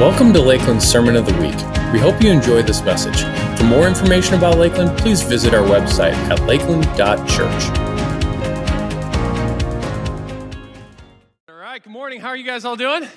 Welcome to Lakeland's Sermon of the Week. We hope you enjoy this message. For more information about Lakeland, please visit our website at lakeland.church. All right, good morning. How are you guys all doing?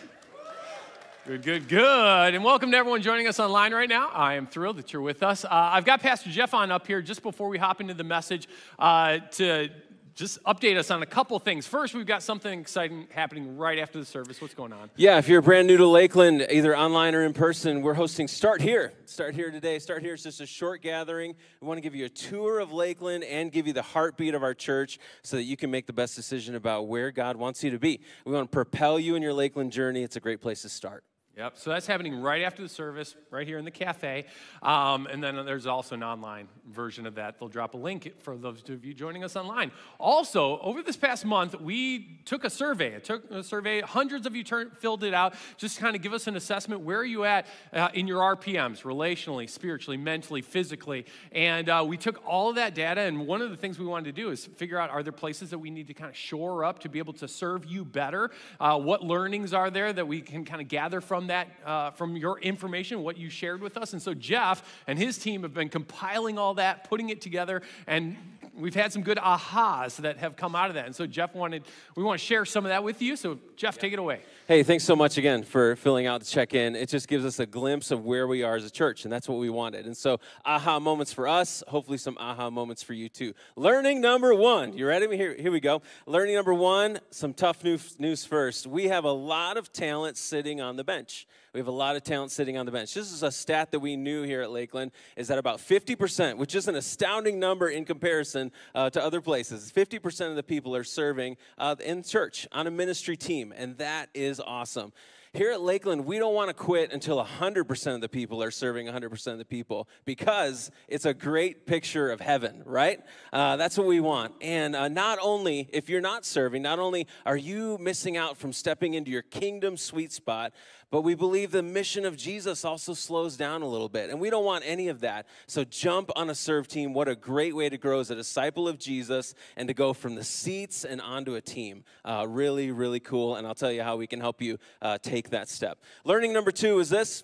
Good, good, good. And welcome to everyone joining us online right now. I am thrilled that you're with us. Uh, I've got Pastor Jeff on up here just before we hop into the message uh, to just update us on a couple things. First, we've got something exciting happening right after the service. What's going on? Yeah, if you're brand new to Lakeland, either online or in person, we're hosting Start Here. Start Here today. Start Here is just a short gathering. We want to give you a tour of Lakeland and give you the heartbeat of our church so that you can make the best decision about where God wants you to be. We want to propel you in your Lakeland journey. It's a great place to start. Yep. So that's happening right after the service, right here in the cafe. Um, and then there's also an online version of that. They'll drop a link for those of you joining us online. Also, over this past month, we took a survey. I took a survey. Hundreds of you filled it out. Just kind of give us an assessment. Where are you at uh, in your RPMs, relationally, spiritually, mentally, physically? And uh, we took all of that data. And one of the things we wanted to do is figure out are there places that we need to kind of shore up to be able to serve you better? Uh, what learnings are there that we can kind of gather from that, uh, from your information, what you shared with us. And so Jeff and his team have been compiling all that, putting it together, and we've had some good ahas that have come out of that. And so Jeff wanted, we want to share some of that with you. So Jeff, take it away. Hey, thanks so much again for filling out the check in. It just gives us a glimpse of where we are as a church, and that's what we wanted. And so, aha moments for us, hopefully, some aha moments for you too. Learning number one. You ready? Here, here we go. Learning number one, some tough news first. We have a lot of talent sitting on the bench. We have a lot of talent sitting on the bench. This is a stat that we knew here at Lakeland is that about 50%, which is an astounding number in comparison uh, to other places, 50% of the people are serving uh, in church on a ministry team, and that is awesome. Here at Lakeland, we don't want to quit until 100% of the people are serving 100% of the people because it's a great picture of heaven, right? Uh, that's what we want. And uh, not only, if you're not serving, not only are you missing out from stepping into your kingdom sweet spot, but we believe the mission of Jesus also slows down a little bit. And we don't want any of that. So jump on a serve team. What a great way to grow as a disciple of Jesus and to go from the seats and onto a team. Uh, really, really cool. And I'll tell you how we can help you uh, take that step. Learning number two is this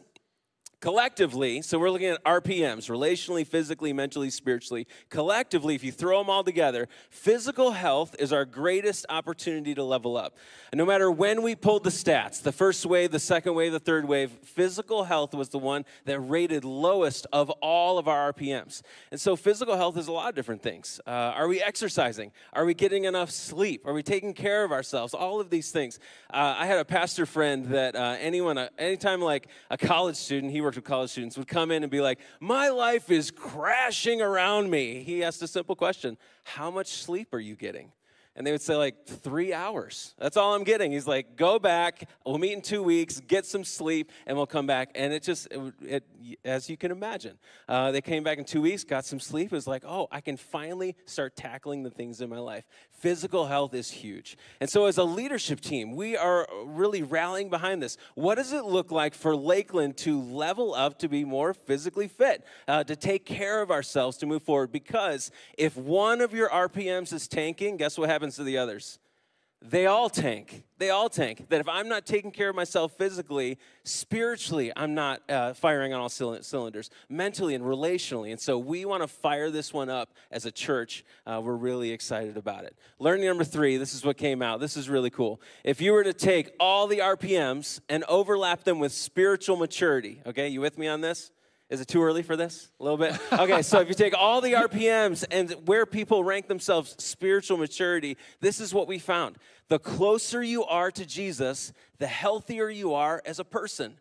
collectively, so we're looking at RPMs, relationally, physically, mentally, spiritually. Collectively, if you throw them all together, physical health is our greatest opportunity to level up. And no matter when we pulled the stats, the first wave, the second wave, the third wave, physical health was the one that rated lowest of all of our RPMs. And so physical health is a lot of different things. Uh, are we exercising? Are we getting enough sleep? Are we taking care of ourselves? All of these things. Uh, I had a pastor friend that uh, anyone, uh, anytime like a college student, he worked with college students would come in and be like, My life is crashing around me. He asked a simple question How much sleep are you getting? And they would say, like, three hours. That's all I'm getting. He's like, go back. We'll meet in two weeks, get some sleep, and we'll come back. And it just, it, it, as you can imagine, uh, they came back in two weeks, got some sleep. It was like, oh, I can finally start tackling the things in my life. Physical health is huge. And so, as a leadership team, we are really rallying behind this. What does it look like for Lakeland to level up to be more physically fit, uh, to take care of ourselves, to move forward? Because if one of your RPMs is tanking, guess what happens? Happens to the others? They all tank. They all tank. That if I'm not taking care of myself physically, spiritually, I'm not uh, firing on all cylinders, mentally and relationally. And so we want to fire this one up as a church. Uh, we're really excited about it. Learning number three this is what came out. This is really cool. If you were to take all the RPMs and overlap them with spiritual maturity, okay, you with me on this? Is it too early for this? A little bit? Okay, so if you take all the RPMs and where people rank themselves spiritual maturity, this is what we found. The closer you are to Jesus, the healthier you are as a person.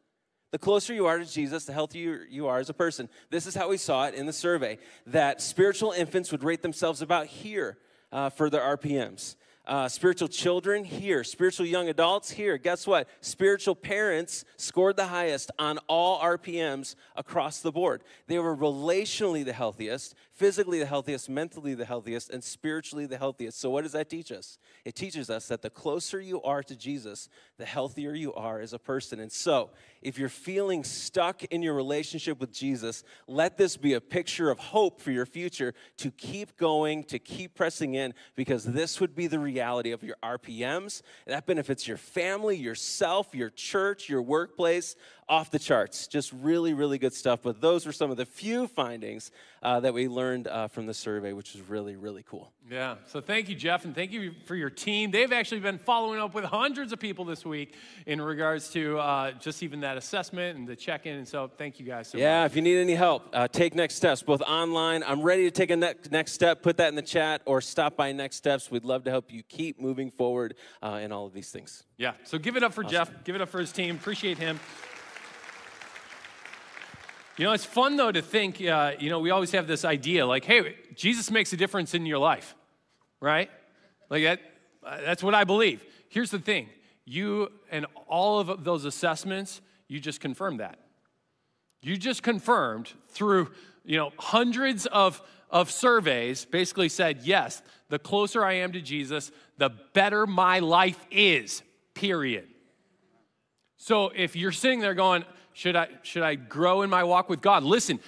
The closer you are to Jesus, the healthier you are as a person. This is how we saw it in the survey that spiritual infants would rate themselves about here uh, for their RPMs. Uh, spiritual children here, spiritual young adults here. Guess what? Spiritual parents scored the highest on all RPMs across the board. They were relationally the healthiest, physically the healthiest, mentally the healthiest, and spiritually the healthiest. So, what does that teach us? It teaches us that the closer you are to Jesus, the healthier you are as a person. And so, if you're feeling stuck in your relationship with Jesus, let this be a picture of hope for your future to keep going, to keep pressing in, because this would be the reality of your RPMs. That benefits your family, yourself, your church, your workplace, off the charts. Just really, really good stuff. But those were some of the few findings uh, that we learned uh, from the survey, which is really, really cool. Yeah. So thank you, Jeff, and thank you for your team. They've actually been following up with hundreds of people this week in regards to uh, just even that assessment and the check in. And so thank you guys so yeah, much. if you need any help, uh, take next steps, both online. I'm ready to take a ne- next step. Put that in the chat or stop by Next Steps. We'd love to help you keep moving forward uh, in all of these things. Yeah. So give it up for Jeff. Give it up for his team. Appreciate him. You know, it's fun though to think, uh, you know, we always have this idea like, hey, Jesus makes a difference in your life, right? Like that, uh, that's what I believe. Here's the thing you and all of those assessments, you just confirmed that. You just confirmed through, you know, hundreds of, of surveys basically said, yes, the closer I am to Jesus, the better my life is, period. So if you're sitting there going, should I, should I grow in my walk with God? Listen,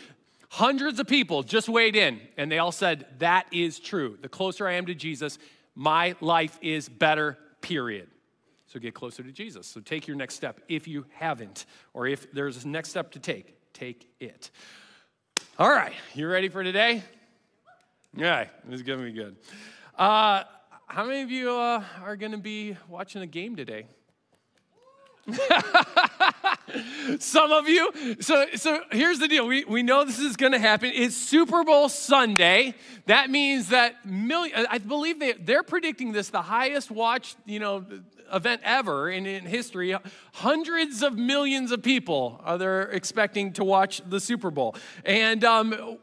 hundreds of people just weighed in and they all said, that is true. The closer I am to Jesus, my life is better, period. So get closer to Jesus. So take your next step if you haven't, or if there's a next step to take, take it. All right, you ready for today? Yeah, this is gonna be good. Uh, how many of you uh, are gonna be watching a game today? Some of you. So, so here's the deal. We, we know this is going to happen. It's Super Bowl Sunday. That means that million. I believe they they're predicting this the highest watched you know event ever in, in history. Hundreds of millions of people are they're expecting to watch the Super Bowl. And um,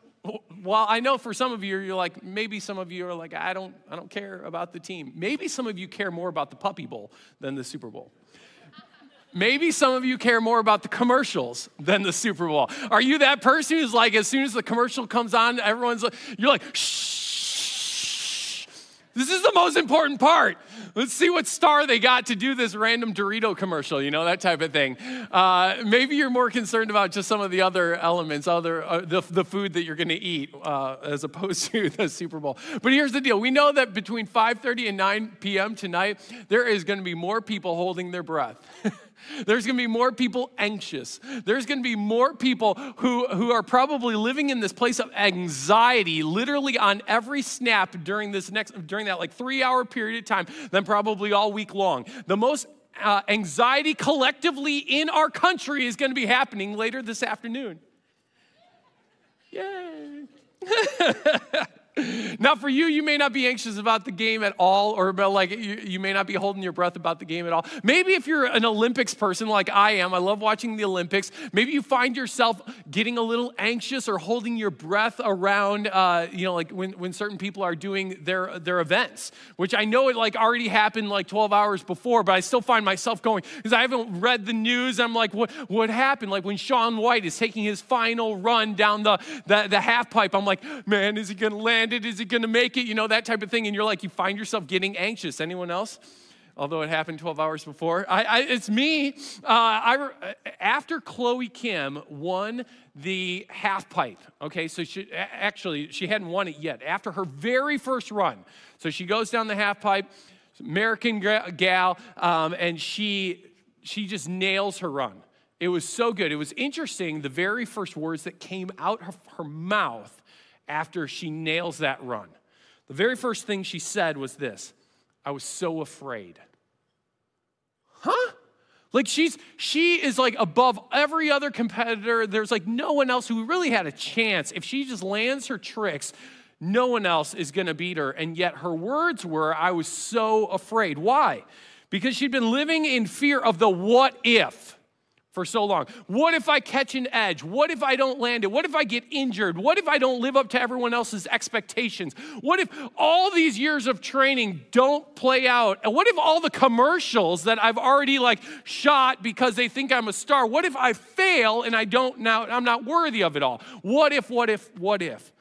while I know for some of you, you're like, maybe some of you are like, I don't, I don't care about the team. Maybe some of you care more about the Puppy Bowl than the Super Bowl. Maybe some of you care more about the commercials than the Super Bowl. Are you that person who's like, as soon as the commercial comes on, everyone's like, you're like, shh. This is the most important part. Let's see what star they got to do this random Dorito commercial, you know, that type of thing. Uh, maybe you're more concerned about just some of the other elements, other uh, the, the food that you're going to eat, uh, as opposed to the Super Bowl. But here's the deal: we know that between 5:30 and 9 p.m. tonight, there is going to be more people holding their breath. There's gonna be more people anxious. There's gonna be more people who, who are probably living in this place of anxiety, literally on every snap during this next, during that like three hour period of time, than probably all week long. The most uh, anxiety collectively in our country is gonna be happening later this afternoon. Yay. now, for you, you may not be anxious about the game at all, or about like you, you, may not be holding your breath about the game at all. Maybe if you're an Olympics person like I am, I love watching the Olympics. Maybe you find yourself getting a little anxious or holding your breath around, uh, you know, like when, when certain people are doing their their events, which I know it like already happened like 12 hours before, but I still find myself going because I haven't read the news. I'm like, what what happened? Like when Shaun White is taking his final run down the the, the half pipe, I'm like, man, is he gonna land? It? Is he going to make it? You know, that type of thing. And you're like, you find yourself getting anxious. Anyone else? Although it happened 12 hours before. I, I, it's me. Uh, I, after Chloe Kim won the half pipe, okay, so she actually, she hadn't won it yet. After her very first run, so she goes down the half pipe, American gal, um, and she, she just nails her run. It was so good. It was interesting, the very first words that came out of her mouth after she nails that run. The very first thing she said was this I was so afraid. Huh? Like she's she is like above every other competitor. There's like no one else who really had a chance. If she just lands her tricks, no one else is going to beat her. And yet her words were, I was so afraid. Why? Because she'd been living in fear of the what if for so long? What if I catch an edge? What if I don't land it? What if I get injured? What if I don't live up to everyone else's expectations? What if all these years of training don't play out? And what if all the commercials that I've already like shot because they think I'm a star, what if I fail and I don't now I'm not worthy of it all? What if what if what if?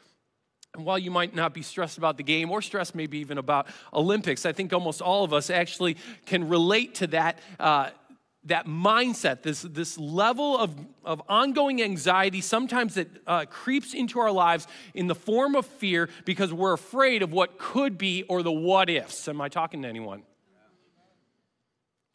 And while you might not be stressed about the game or stressed maybe even about Olympics, I think almost all of us actually can relate to that uh, that mindset, this, this level of, of ongoing anxiety, sometimes it uh, creeps into our lives in the form of fear because we're afraid of what could be or the what ifs. Am I talking to anyone?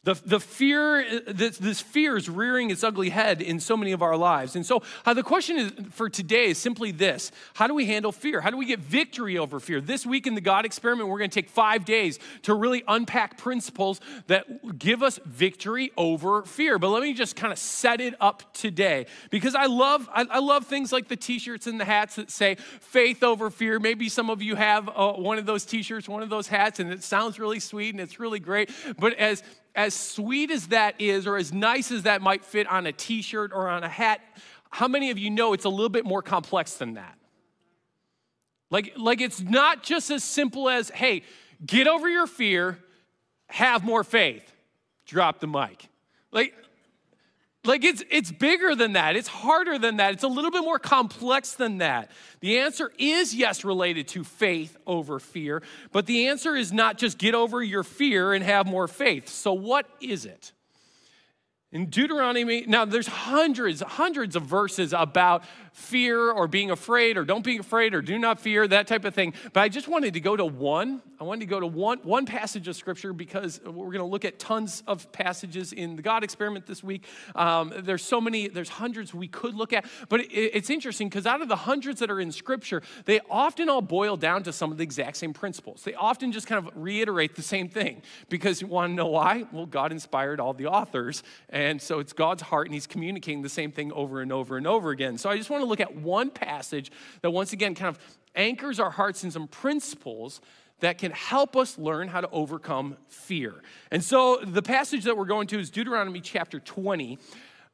The, the fear, this, this fear is rearing its ugly head in so many of our lives. And so uh, the question is, for today is simply this How do we handle fear? How do we get victory over fear? This week in the God experiment, we're going to take five days to really unpack principles that give us victory over fear. But let me just kind of set it up today because I love, I, I love things like the t shirts and the hats that say faith over fear. Maybe some of you have uh, one of those t shirts, one of those hats, and it sounds really sweet and it's really great. But as as sweet as that is, or as nice as that might fit on a t shirt or on a hat, how many of you know it's a little bit more complex than that? Like, like it's not just as simple as, hey, get over your fear, have more faith, drop the mic. Like, like it's it's bigger than that. It's harder than that. It's a little bit more complex than that. The answer is yes related to faith over fear, but the answer is not just get over your fear and have more faith. So what is it? In Deuteronomy, now there's hundreds, hundreds of verses about fear or being afraid or don't be afraid or do not fear, that type of thing. But I just wanted to go to one. I wanted to go to one, one passage of scripture because we're going to look at tons of passages in the God experiment this week. Um, there's so many, there's hundreds we could look at. But it, it's interesting because out of the hundreds that are in scripture, they often all boil down to some of the exact same principles. They often just kind of reiterate the same thing because you want to know why? Well, God inspired all the authors. And so it's God's heart and He's communicating the same thing over and over and over again. So I just want to to look at one passage that, once again, kind of anchors our hearts in some principles that can help us learn how to overcome fear. And so the passage that we're going to is Deuteronomy chapter 20.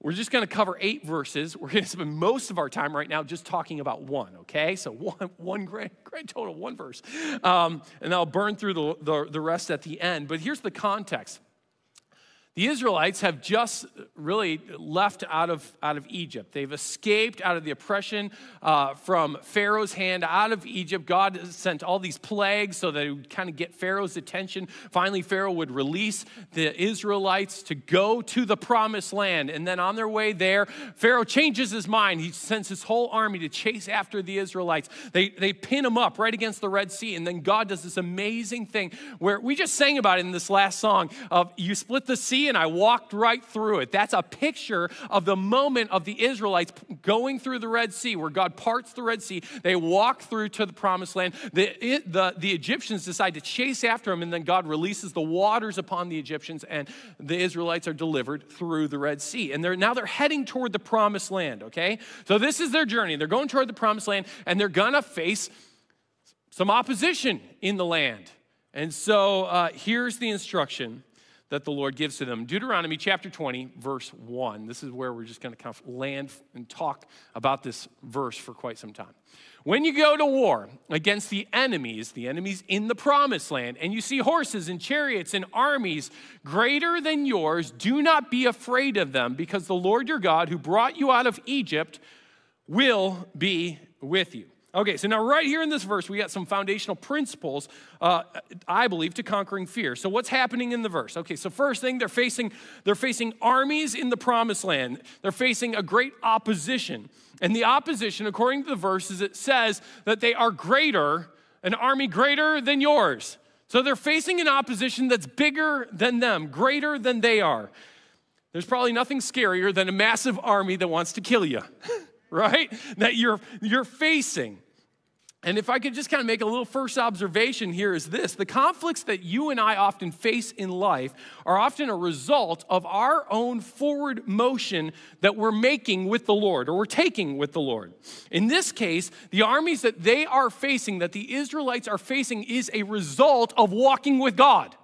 We're just going to cover eight verses. We're going to spend most of our time right now just talking about one, okay? So one, one grand, grand total, one verse. Um, and I'll burn through the, the, the rest at the end. But here's the context. The Israelites have just really left out of, out of Egypt. They've escaped out of the oppression uh, from Pharaoh's hand out of Egypt. God sent all these plagues so that it would kind of get Pharaoh's attention. Finally, Pharaoh would release the Israelites to go to the promised land. And then on their way there, Pharaoh changes his mind. He sends his whole army to chase after the Israelites. They, they pin them up right against the Red Sea. And then God does this amazing thing where we just sang about it in this last song of you split the sea and I walked right through it. That's a picture of the moment of the Israelites going through the Red Sea, where God parts the Red Sea. They walk through to the promised land. The, it, the, the Egyptians decide to chase after them, and then God releases the waters upon the Egyptians, and the Israelites are delivered through the Red Sea. And they're now they're heading toward the promised land, okay? So this is their journey. They're going toward the promised land, and they're gonna face some opposition in the land. And so uh, here's the instruction that the Lord gives to them. Deuteronomy chapter 20, verse 1. This is where we're just going to kind of land and talk about this verse for quite some time. When you go to war against the enemies, the enemies in the promised land, and you see horses and chariots and armies greater than yours, do not be afraid of them, because the Lord your God, who brought you out of Egypt, will be with you. Okay, so now right here in this verse, we got some foundational principles, uh, I believe, to conquering fear. So what's happening in the verse? Okay, so first thing, they're facing they're facing armies in the promised land. They're facing a great opposition, and the opposition, according to the verse, is it says that they are greater, an army greater than yours. So they're facing an opposition that's bigger than them, greater than they are. There's probably nothing scarier than a massive army that wants to kill you. right? That you're, you're facing. And if I could just kind of make a little first observation here is this the conflicts that you and I often face in life are often a result of our own forward motion that we're making with the Lord or we're taking with the Lord. In this case, the armies that they are facing, that the Israelites are facing, is a result of walking with God.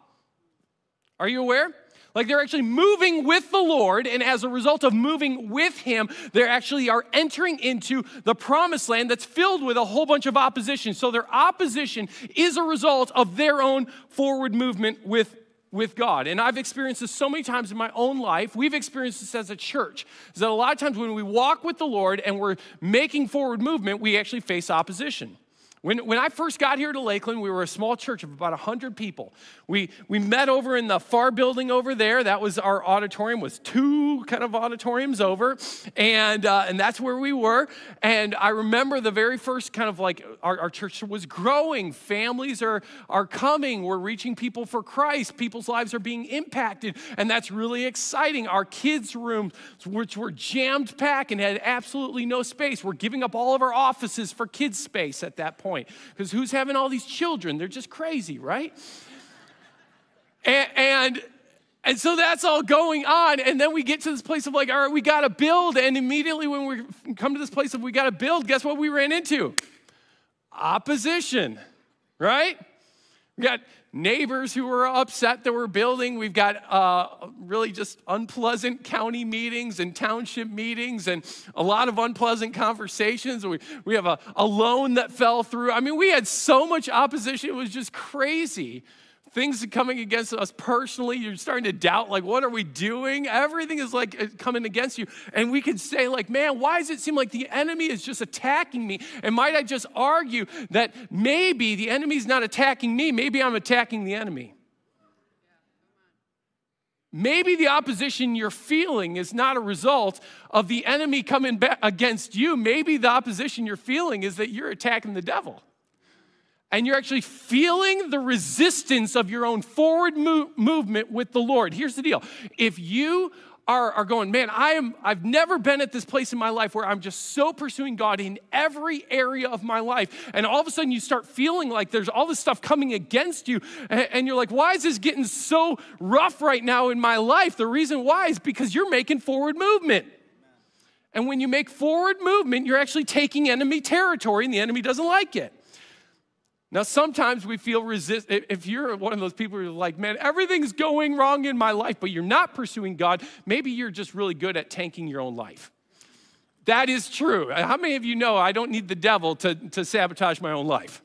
Are you aware? Like they're actually moving with the Lord, and as a result of moving with Him, they actually are entering into the promised land that's filled with a whole bunch of opposition. So their opposition is a result of their own forward movement with with God. And I've experienced this so many times in my own life. We've experienced this as a church. Is that a lot of times when we walk with the Lord and we're making forward movement, we actually face opposition. When, when I first got here to Lakeland, we were a small church of about 100 people. We, we met over in the far building over there. That was our auditorium, was two kind of auditoriums over. And, uh, and that's where we were. And I remember the very first kind of like our, our church was growing. Families are, are coming. We're reaching people for Christ. People's lives are being impacted. And that's really exciting. Our kids' rooms, which were jammed packed and had absolutely no space, we're giving up all of our offices for kids' space at that point point. Because who's having all these children? They're just crazy, right? and, and and so that's all going on. And then we get to this place of like, all right, we got to build. And immediately when we come to this place of we got to build, guess what we ran into? Opposition, right? We got neighbors who were upset that we're building. We've got uh, really just unpleasant county meetings and township meetings and a lot of unpleasant conversations. We, we have a, a loan that fell through. I mean, we had so much opposition, it was just crazy things coming against us personally. You're starting to doubt, like, what are we doing? Everything is like coming against you. And we could say, like, man, why does it seem like the enemy is just attacking me? And might I just argue that maybe the enemy's not attacking me, maybe I'm attacking the enemy. Maybe the opposition you're feeling is not a result of the enemy coming back against you. Maybe the opposition you're feeling is that you're attacking the devil and you're actually feeling the resistance of your own forward move, movement with the Lord. Here's the deal if you are, are going, man, I am, I've never been at this place in my life where I'm just so pursuing God in every area of my life. And all of a sudden you start feeling like there's all this stuff coming against you. And, and you're like, why is this getting so rough right now in my life? The reason why is because you're making forward movement. And when you make forward movement, you're actually taking enemy territory, and the enemy doesn't like it. Now, sometimes we feel resist. If you're one of those people who are like, man, everything's going wrong in my life, but you're not pursuing God, maybe you're just really good at tanking your own life. That is true. How many of you know I don't need the devil to, to sabotage my own life?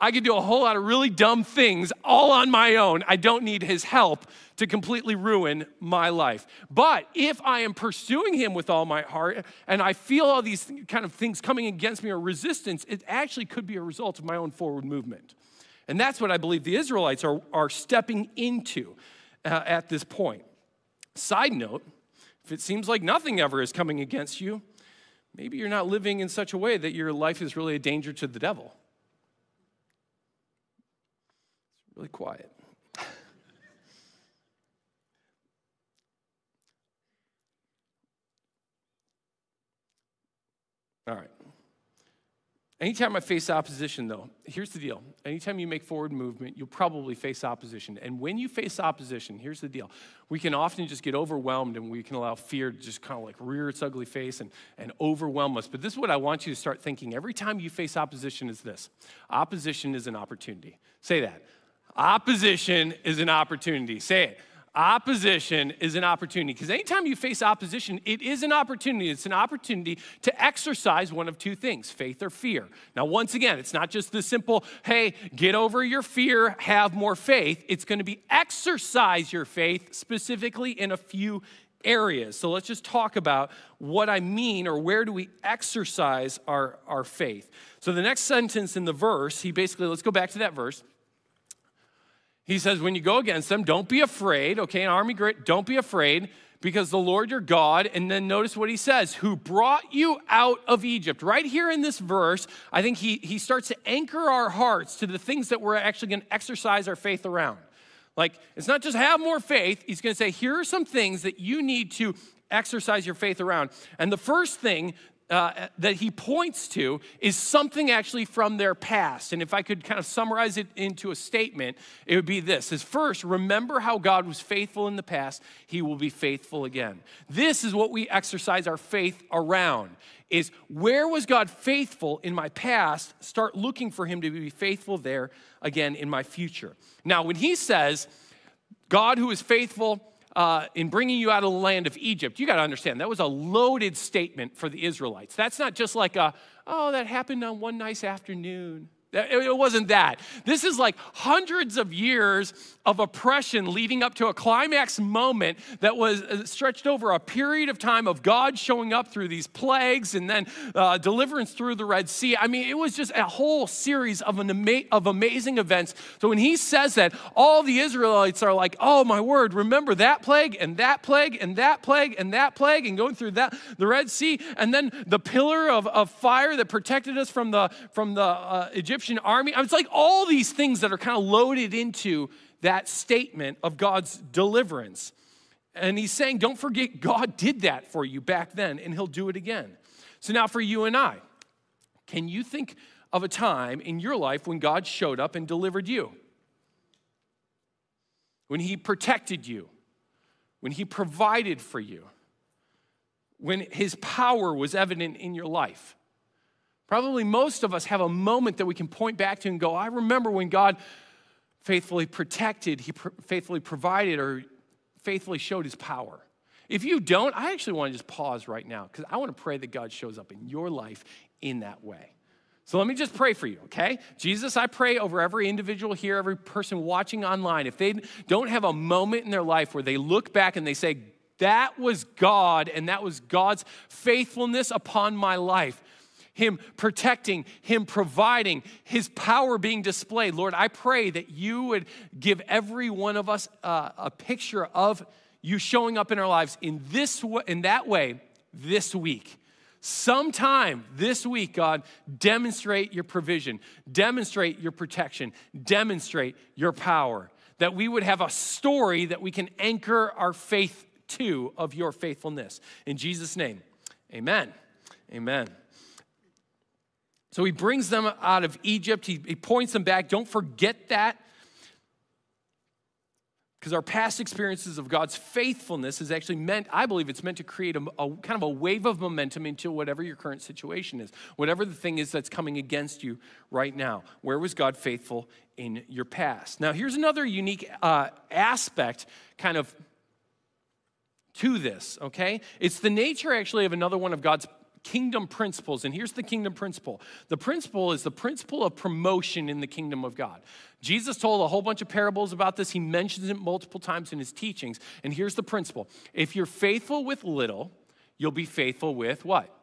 I can do a whole lot of really dumb things all on my own. I don't need his help to completely ruin my life. But if I am pursuing him with all my heart and I feel all these kind of things coming against me or resistance, it actually could be a result of my own forward movement. And that's what I believe the Israelites are, are stepping into uh, at this point. Side note, if it seems like nothing ever is coming against you, maybe you're not living in such a way that your life is really a danger to the devil. It's really quiet. All right. Anytime I face opposition, though, here's the deal. Anytime you make forward movement, you'll probably face opposition. And when you face opposition, here's the deal. We can often just get overwhelmed and we can allow fear to just kind of like rear its ugly face and, and overwhelm us. But this is what I want you to start thinking every time you face opposition is this opposition is an opportunity. Say that. Opposition is an opportunity. Say it. Opposition is an opportunity because anytime you face opposition, it is an opportunity. It's an opportunity to exercise one of two things faith or fear. Now, once again, it's not just the simple, hey, get over your fear, have more faith. It's going to be exercise your faith specifically in a few areas. So let's just talk about what I mean or where do we exercise our, our faith. So the next sentence in the verse, he basically, let's go back to that verse. He says, when you go against them, don't be afraid, okay? An army grit, don't be afraid because the Lord your God, and then notice what he says, who brought you out of Egypt. Right here in this verse, I think he, he starts to anchor our hearts to the things that we're actually going to exercise our faith around. Like, it's not just have more faith, he's going to say, here are some things that you need to exercise your faith around. And the first thing uh, that he points to is something actually from their past. And if I could kind of summarize it into a statement, it would be this is first, remember how God was faithful in the past, he will be faithful again. This is what we exercise our faith around is where was God faithful in my past? Start looking for him to be faithful there again in my future. Now, when he says, God who is faithful uh, in bringing you out of the land of Egypt, you got to understand that was a loaded statement for the Israelites. That's not just like a, oh, that happened on one nice afternoon. It wasn't that. This is like hundreds of years of oppression leading up to a climax moment that was uh, stretched over a period of time of God showing up through these plagues and then uh, deliverance through the Red Sea. I mean, it was just a whole series of, an ama- of amazing events. So when he says that, all the Israelites are like, oh my word, remember that plague and that plague and that plague and that plague and going through that, the Red Sea, and then the pillar of, of fire that protected us from the, from the uh, Egyptian Egyptian army. It's like all these things that are kind of loaded into that statement of God's deliverance. And he's saying, don't forget, God did that for you back then, and he'll do it again. So now for you and I, can you think of a time in your life when God showed up and delivered you? When he protected you, when he provided for you, when his power was evident in your life. Probably most of us have a moment that we can point back to and go, I remember when God faithfully protected, He pr- faithfully provided, or faithfully showed His power. If you don't, I actually want to just pause right now because I want to pray that God shows up in your life in that way. So let me just pray for you, okay? Jesus, I pray over every individual here, every person watching online. If they don't have a moment in their life where they look back and they say, that was God and that was God's faithfulness upon my life, him protecting, Him providing, His power being displayed. Lord, I pray that you would give every one of us uh, a picture of you showing up in our lives in this way, in that way this week. Sometime this week, God, demonstrate your provision, demonstrate your protection, demonstrate your power. That we would have a story that we can anchor our faith to of your faithfulness. In Jesus' name, amen. Amen. So he brings them out of Egypt. He, he points them back. Don't forget that. Because our past experiences of God's faithfulness is actually meant, I believe it's meant to create a, a, kind of a wave of momentum into whatever your current situation is, whatever the thing is that's coming against you right now. Where was God faithful in your past? Now, here's another unique uh, aspect, kind of to this, okay? It's the nature actually of another one of God's kingdom principles. And here's the kingdom principle the principle is the principle of promotion in the kingdom of God. Jesus told a whole bunch of parables about this. He mentions it multiple times in his teachings. And here's the principle if you're faithful with little, you'll be faithful with what?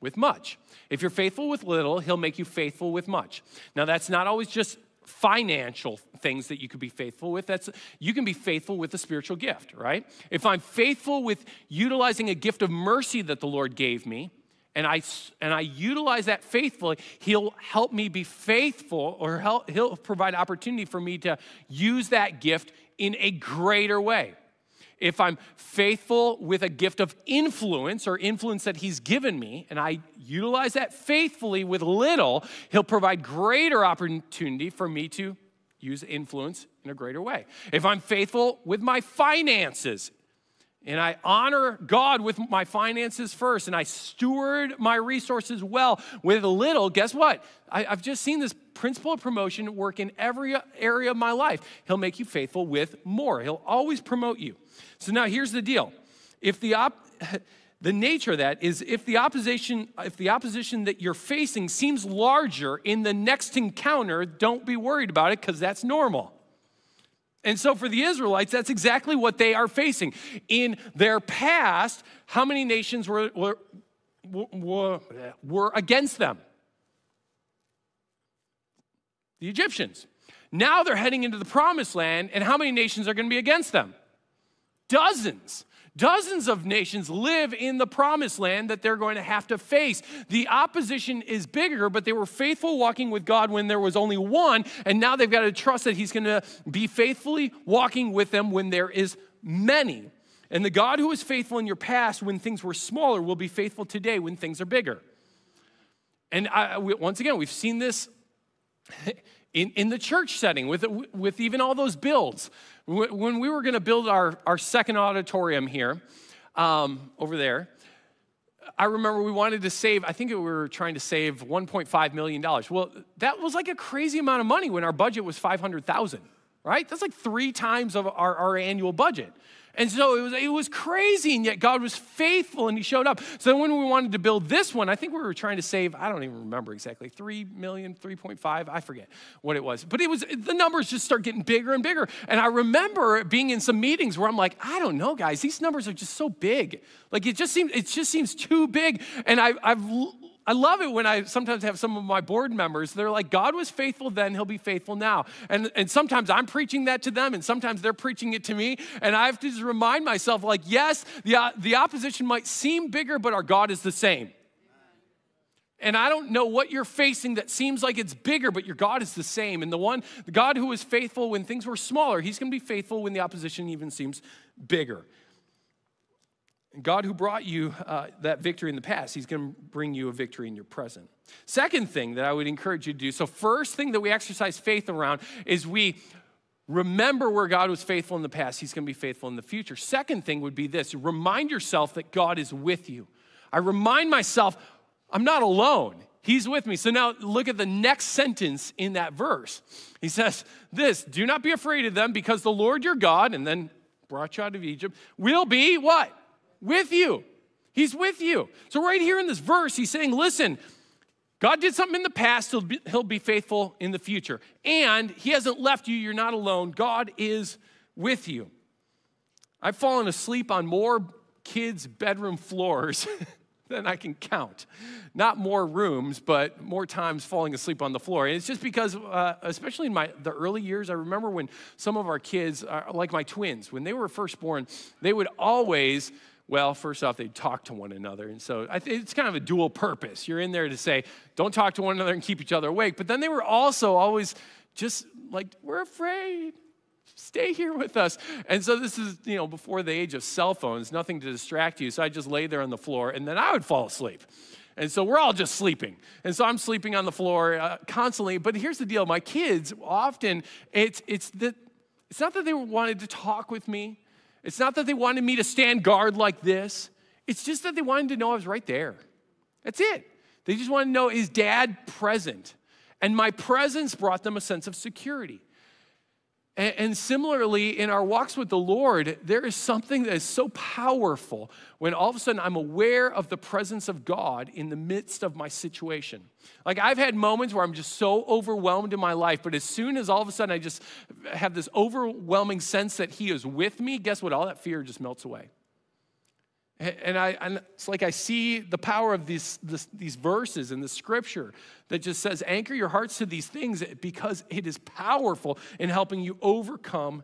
With much. If you're faithful with little, he'll make you faithful with much. Now, that's not always just financial things that you could be faithful with that's you can be faithful with a spiritual gift right? If i'm faithful with utilizing a gift of mercy that the lord gave me and i and i utilize that faithfully he'll help me be faithful or help, he'll provide opportunity for me to use that gift in a greater way if I'm faithful with a gift of influence or influence that He's given me, and I utilize that faithfully with little, He'll provide greater opportunity for me to use influence in a greater way. If I'm faithful with my finances, and I honor God with my finances first, and I steward my resources well with a little, guess what? I, have just seen this principle of promotion work in every area of my life. He'll make you faithful with more, He'll always promote you. So now here's the deal. If the op- the nature of that is if the opposition if the opposition that you're facing seems larger in the next encounter, don't be worried about it cuz that's normal. And so for the Israelites, that's exactly what they are facing. In their past, how many nations were, were, were, were against them? The Egyptians. Now they're heading into the promised land, and how many nations are going to be against them? Dozens. Dozens of nations live in the promised land that they're going to have to face. The opposition is bigger, but they were faithful walking with God when there was only one, and now they've got to trust that He's going to be faithfully walking with them when there is many. And the God who was faithful in your past when things were smaller will be faithful today when things are bigger. And I, once again, we've seen this in, in the church setting with, with even all those builds. When we were going to build our, our second auditorium here, um, over there, I remember we wanted to save, I think we were trying to save $1.5 million. Well, that was like a crazy amount of money when our budget was 500,000, right? That's like three times of our, our annual budget. And so it was, it was crazy, and yet God was faithful and He showed up. So when we wanted to build this one, I think we were trying to save, I don't even remember exactly, 3 million, 3.5, I forget what it was. But it was, the numbers just start getting bigger and bigger. And I remember being in some meetings where I'm like, I don't know, guys, these numbers are just so big. Like it just seems, it just seems too big. And I, I've I love it when I sometimes have some of my board members, they're like, God was faithful then, he'll be faithful now. And, and sometimes I'm preaching that to them, and sometimes they're preaching it to me. And I have to just remind myself, like, yes, the, the opposition might seem bigger, but our God is the same. And I don't know what you're facing that seems like it's bigger, but your God is the same. And the one, the God who was faithful when things were smaller, he's gonna be faithful when the opposition even seems bigger. God who brought you uh, that victory in the past, He's going to bring you a victory in your present. Second thing that I would encourage you to do so, first thing that we exercise faith around is we remember where God was faithful in the past, He's going to be faithful in the future. Second thing would be this remind yourself that God is with you. I remind myself, I'm not alone. He's with me. So now look at the next sentence in that verse. He says, This, do not be afraid of them because the Lord your God, and then brought you out of Egypt, will be what? With you. He's with you. So, right here in this verse, he's saying, listen, God did something in the past, he'll be, he'll be faithful in the future. And he hasn't left you, you're not alone. God is with you. I've fallen asleep on more kids' bedroom floors than I can count. Not more rooms, but more times falling asleep on the floor. And it's just because, uh, especially in my the early years, I remember when some of our kids, uh, like my twins, when they were first born, they would always well, first off, they talk to one another. And so it's kind of a dual purpose. You're in there to say, don't talk to one another and keep each other awake. But then they were also always just like, we're afraid. Stay here with us. And so this is, you know, before the age of cell phones, nothing to distract you. So I just lay there on the floor and then I would fall asleep. And so we're all just sleeping. And so I'm sleeping on the floor uh, constantly. But here's the deal my kids often, it's, it's, that, it's not that they wanted to talk with me. It's not that they wanted me to stand guard like this, it's just that they wanted to know I was right there. That's it. They just wanted to know is dad present? And my presence brought them a sense of security. And, similarly, in our walks with the Lord, there is something that is so powerful when all of a sudden I'm aware of the presence of God in the midst of my situation. Like I've had moments where I'm just so overwhelmed in my life, but as soon as all of a sudden I just have this overwhelming sense that He is with me, guess what? All that fear just melts away. And, I, and it's like I see the power of these, this, these verses in the scripture that just says, anchor your hearts to these things because it is powerful in helping you overcome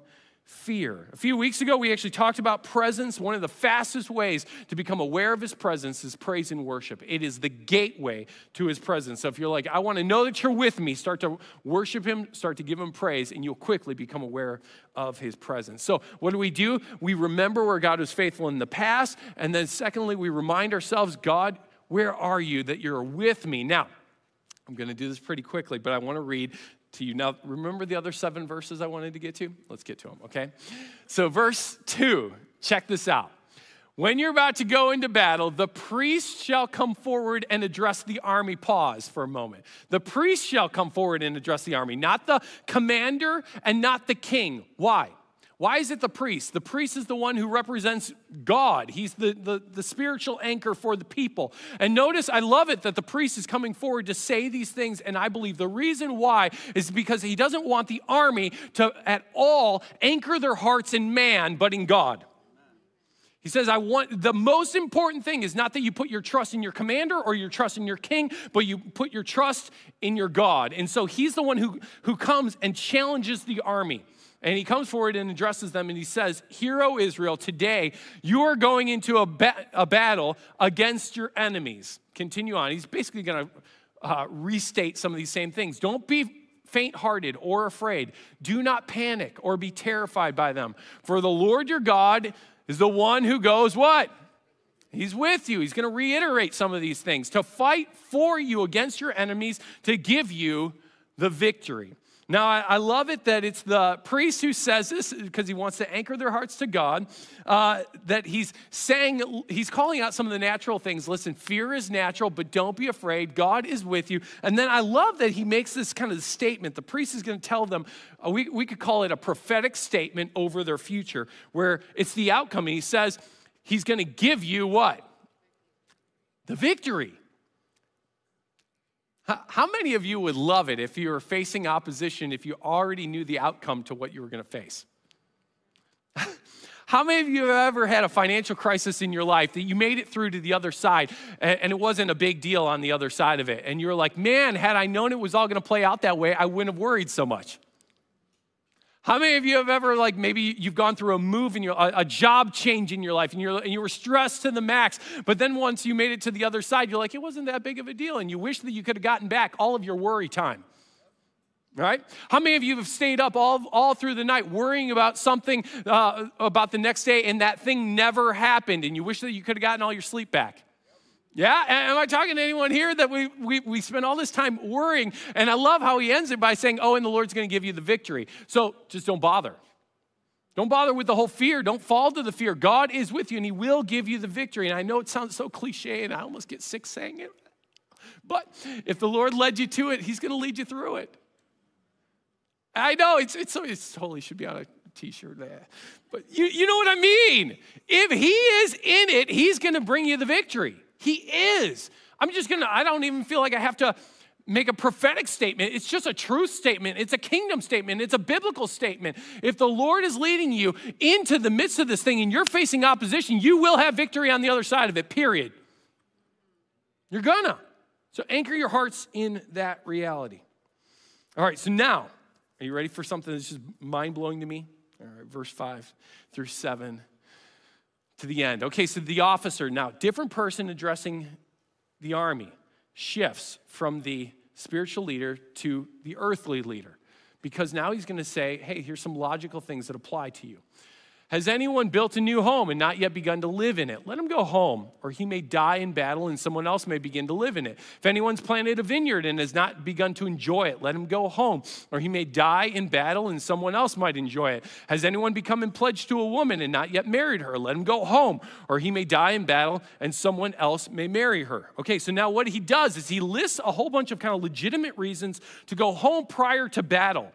fear. A few weeks ago, we actually talked about presence. One of the fastest ways to become aware of his presence is praise and worship. It is the gateway to his presence. So if you're like, I want to know that you're with me, start to worship him, start to give him praise, and you'll quickly become aware of his presence. So what do we do? We remember where God was faithful in the past. And then secondly, we remind ourselves, God, where are you that you're with me? Now, I'm going to do this pretty quickly, but I want to read to you. Now, remember the other seven verses I wanted to get to? Let's get to them, okay? So, verse two, check this out. When you're about to go into battle, the priest shall come forward and address the army. Pause for a moment. The priest shall come forward and address the army, not the commander and not the king. Why? Why is it the priest? The priest is the one who represents God. He's the, the, the, spiritual anchor for the people. And notice, I love it that the priest is coming forward to say these things. And I believe the reason why is because he doesn't want the army to at all anchor their hearts in man, but in God. He says, I want the most important thing is not that you put your trust in your commander or your trust in your king, but you put your trust in your God. And so he's the one who, who comes and challenges the army. And he comes forward and addresses them and he says, Hero Israel, today you are going into a, ba- a battle against your enemies. Continue on. He's basically going to uh, restate some of these same things. Don't be faint hearted or afraid. Do not panic or be terrified by them. For the Lord your God is the one who goes, What? He's with you. He's going to reiterate some of these things to fight for you against your enemies to give you the victory. Now, I, I, love it that it's the priest who says this because he wants to anchor their hearts to God. Uh, that he's saying, he's calling out some of the natural things. Listen, fear is natural, but don't be afraid. God is with you. And then I love that he makes this kind of statement. The priest is going to tell them, uh, we, we could call it a prophetic statement over their future, where it's the outcome. And he says, he's going to give you what? The victory. How many of you would love it if you were facing opposition if you already knew the outcome to what you were going to face? How many of you have ever had a financial crisis in your life that you made it through to the other side and it wasn't a big deal on the other side of it? And you're like, man, had I known it was all going to play out that way, I wouldn't have worried so much. How many of you have ever, like, maybe you've gone through a move in your, a, a job change in your life and, you're, and you were stressed to the max, but then once you made it to the other side, you're like, it wasn't that big of a deal, and you wish that you could have gotten back all of your worry time? Right? How many of you have stayed up all, all through the night worrying about something uh, about the next day and that thing never happened and you wish that you could have gotten all your sleep back? Yeah, am I talking to anyone here that we, we, we spend all this time worrying? And I love how he ends it by saying, Oh, and the Lord's going to give you the victory. So just don't bother. Don't bother with the whole fear. Don't fall to the fear. God is with you and he will give you the victory. And I know it sounds so cliche and I almost get sick saying it. But if the Lord led you to it, he's going to lead you through it. I know it's, it's, it's totally should be on a t-shirt there. But you, you know what I mean. If he is in it, he's going to bring you the victory. He is. I'm just gonna, I don't even feel like I have to make a prophetic statement. It's just a truth statement. It's a kingdom statement. It's a biblical statement. If the Lord is leading you into the midst of this thing and you're facing opposition, you will have victory on the other side of it, period. You're gonna. So anchor your hearts in that reality. All right, so now, are you ready for something that's just mind blowing to me? All right, verse 5 through 7 to the end. Okay, so the officer, now, different person addressing the army shifts from the spiritual leader to the earthly leader because now he's going to say, hey, here's some logical things that apply to you. Has anyone built a new home and not yet begun to live in it? Let him go home, or he may die in battle and someone else may begin to live in it. If anyone's planted a vineyard and has not begun to enjoy it, let him go home, or he may die in battle and someone else might enjoy it. Has anyone become in pledge to a woman and not yet married her? Let him go home, or he may die in battle and someone else may marry her. Okay, so now what he does is he lists a whole bunch of kind of legitimate reasons to go home prior to battle.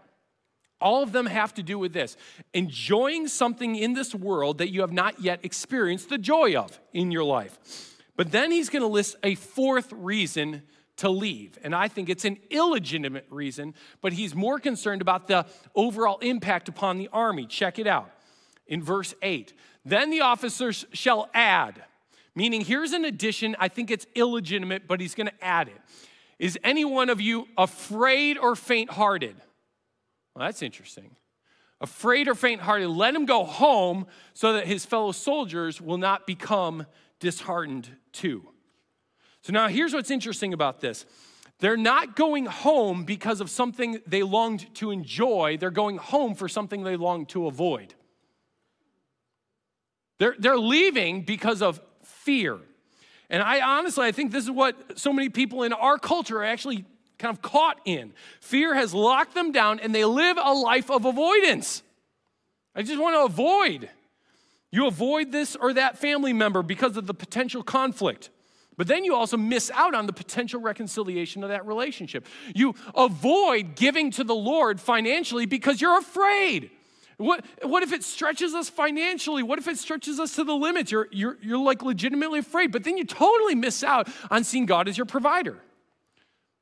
All of them have to do with this enjoying something in this world that you have not yet experienced the joy of in your life. But then he's going to list a fourth reason to leave. And I think it's an illegitimate reason, but he's more concerned about the overall impact upon the army. Check it out. In verse 8, then the officers shall add, meaning here's an addition. I think it's illegitimate, but he's going to add it. Is any one of you afraid or faint hearted? Well, that's interesting. Afraid or faint hearted, let him go home so that his fellow soldiers will not become disheartened too. So now here's what's interesting about this. They're not going home because of something they longed to enjoy, they're going home for something they longed to avoid. They're, they're leaving because of fear. And I honestly, I think this is what so many people in our culture are actually kind of caught in. Fear has locked them down and they live a life of avoidance. I just want to avoid. You avoid this or that family member because of the potential conflict. But then you also miss out on the potential reconciliation of that relationship. You avoid giving to the Lord financially because you're afraid. What, what if it stretches us financially? What if it stretches us to the limits? You're, you're, you're like legitimately afraid, but then you totally miss out on seeing God as your provider.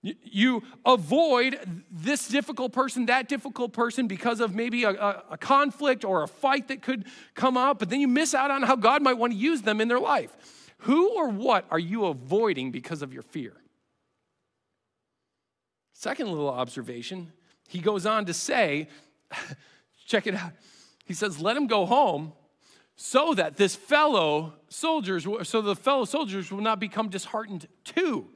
You avoid this difficult person, that difficult person because of maybe a, a, a, conflict or a fight that could come up, but then you miss out on how God might want to use them in their life. Who or what are you avoiding because of your fear? Second little observation, he goes on to say, check it out. He says, let him go home so that this fellow soldiers, so the fellow soldiers will not become disheartened too.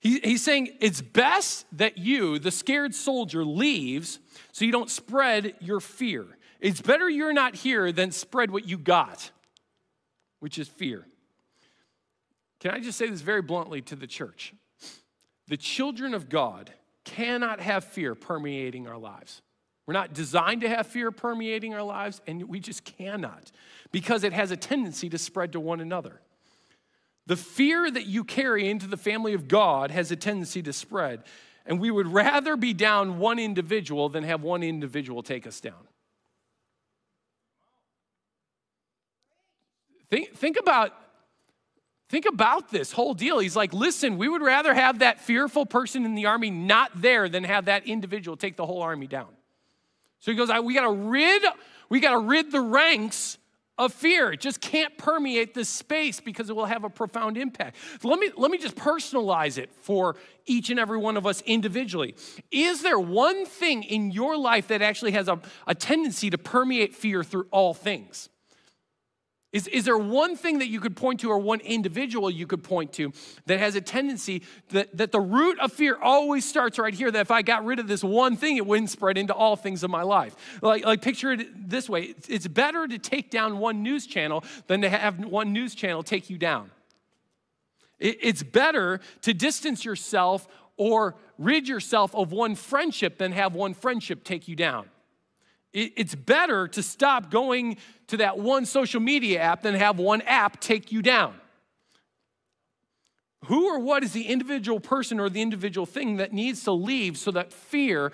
He, he's saying it's best that you, the scared soldier, leaves so you don't spread your fear. It's better you're not here than spread what you got, which is fear. Can I just say this very bluntly to the church? The children of God cannot have fear permeating our lives. We're not designed to have fear permeating our lives, and we just cannot because it has a tendency to spread to one another. The fear that you carry into the family of God has a tendency to spread, and we would rather be down one individual than have one individual take us down. Think, think about Think about this whole deal. He's like, listen, we would rather have that fearful person in the army not there than have that individual take the whole army down. So he goes, we gotta rid, we gotta rid the ranks of fear. It just can't permeate this space because it will have a profound impact. Let me, let me just personalize it for each and every one of us individually. Is there one thing in your life that actually has a, a tendency to permeate fear through all things? Is, is there one thing that you could point to or one individual you could point to that has a tendency that, that the root of fear always starts right here? That if I got rid of this one thing, it wouldn't spread into all things of my life. Like, like picture it this way it's better to take down one news channel than to have one news channel take you down. It, it's better to distance yourself or rid yourself of one friendship than have one friendship take you down. It's better to stop going to that one social media app than have one app take you down. Who or what is the individual person or the individual thing that needs to leave so that fear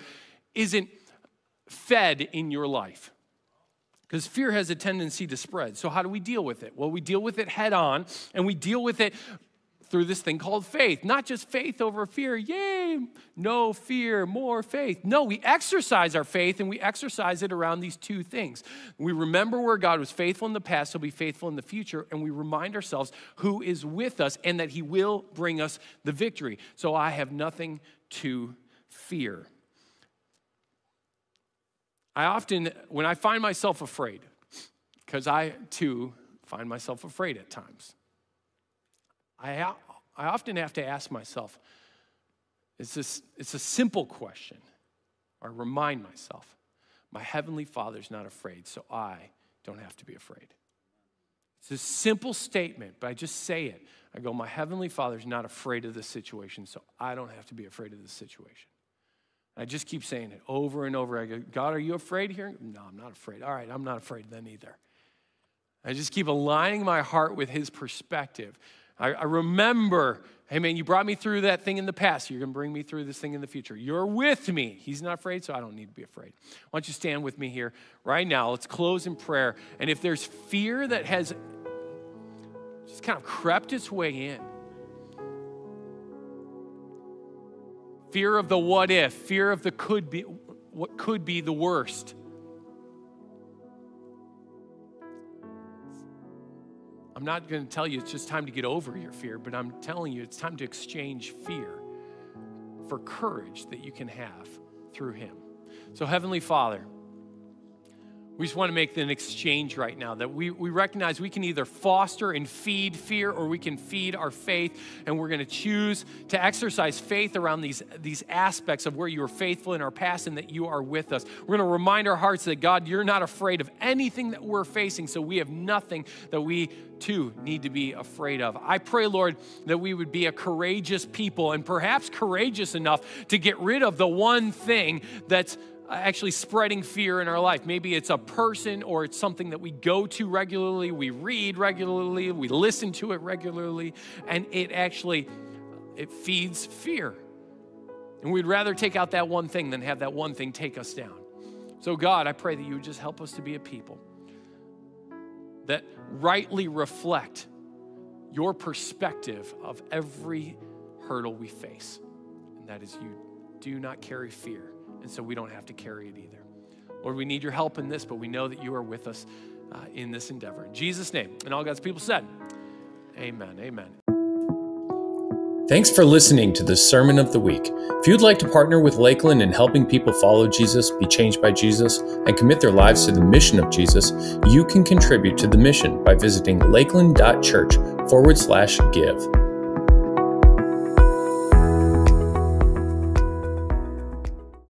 isn't fed in your life? Because fear has a tendency to spread. So, how do we deal with it? Well, we deal with it head on, and we deal with it through this thing called faith. Not just faith over fear, yay, no fear, more faith. No, we exercise our faith and we exercise it around these two things. We remember where God was faithful in the past, he'll be faithful in the future, and we remind ourselves who is with us and that he will bring us the victory. So I have nothing to fear. I often, when I find myself afraid, because I too find myself afraid at times. I, I often have to ask myself it's, this, it's a simple question, or remind myself my Heavenly Father's not afraid, so I don't have to be afraid. It's a simple statement, but I just say it. I go, My Heavenly Father's not afraid of this situation, so I don't have to be afraid of this situation. I just keep saying it over and over. I go, God, are you afraid here? No, I'm not afraid. All right, I'm not afraid then either. I just keep aligning my heart with His perspective. I, I remember, hey man, you brought me through that thing in the past. You're going to bring me through this thing in the future. You're with me. He's not afraid, so I don't need to be afraid. Why don't you stand with me here right now? Let's close in prayer. And if there's fear that has just kind of crept its way in, fear of the what if, fear of the could be, what could be the worst. I'm not going to tell you it's just time to get over your fear, but I'm telling you it's time to exchange fear for courage that you can have through Him. So, Heavenly Father, we just want to make an exchange right now that we, we recognize we can either foster and feed fear or we can feed our faith. And we're going to choose to exercise faith around these, these aspects of where you were faithful in our past and that you are with us. We're going to remind our hearts that, God, you're not afraid of anything that we're facing. So we have nothing that we too need to be afraid of. I pray, Lord, that we would be a courageous people and perhaps courageous enough to get rid of the one thing that's actually spreading fear in our life. Maybe it's a person or it's something that we go to regularly, we read regularly, we listen to it regularly, and it actually it feeds fear. And we'd rather take out that one thing than have that one thing take us down. So God, I pray that you would just help us to be a people that rightly reflect your perspective of every hurdle we face. And that is you do not carry fear and so we don't have to carry it either. Lord, we need your help in this, but we know that you are with us uh, in this endeavor. In Jesus' name, and all God's people said, Amen. Amen. Thanks for listening to the Sermon of the Week. If you'd like to partner with Lakeland in helping people follow Jesus, be changed by Jesus, and commit their lives to the mission of Jesus, you can contribute to the mission by visiting lakeland.church forward slash give.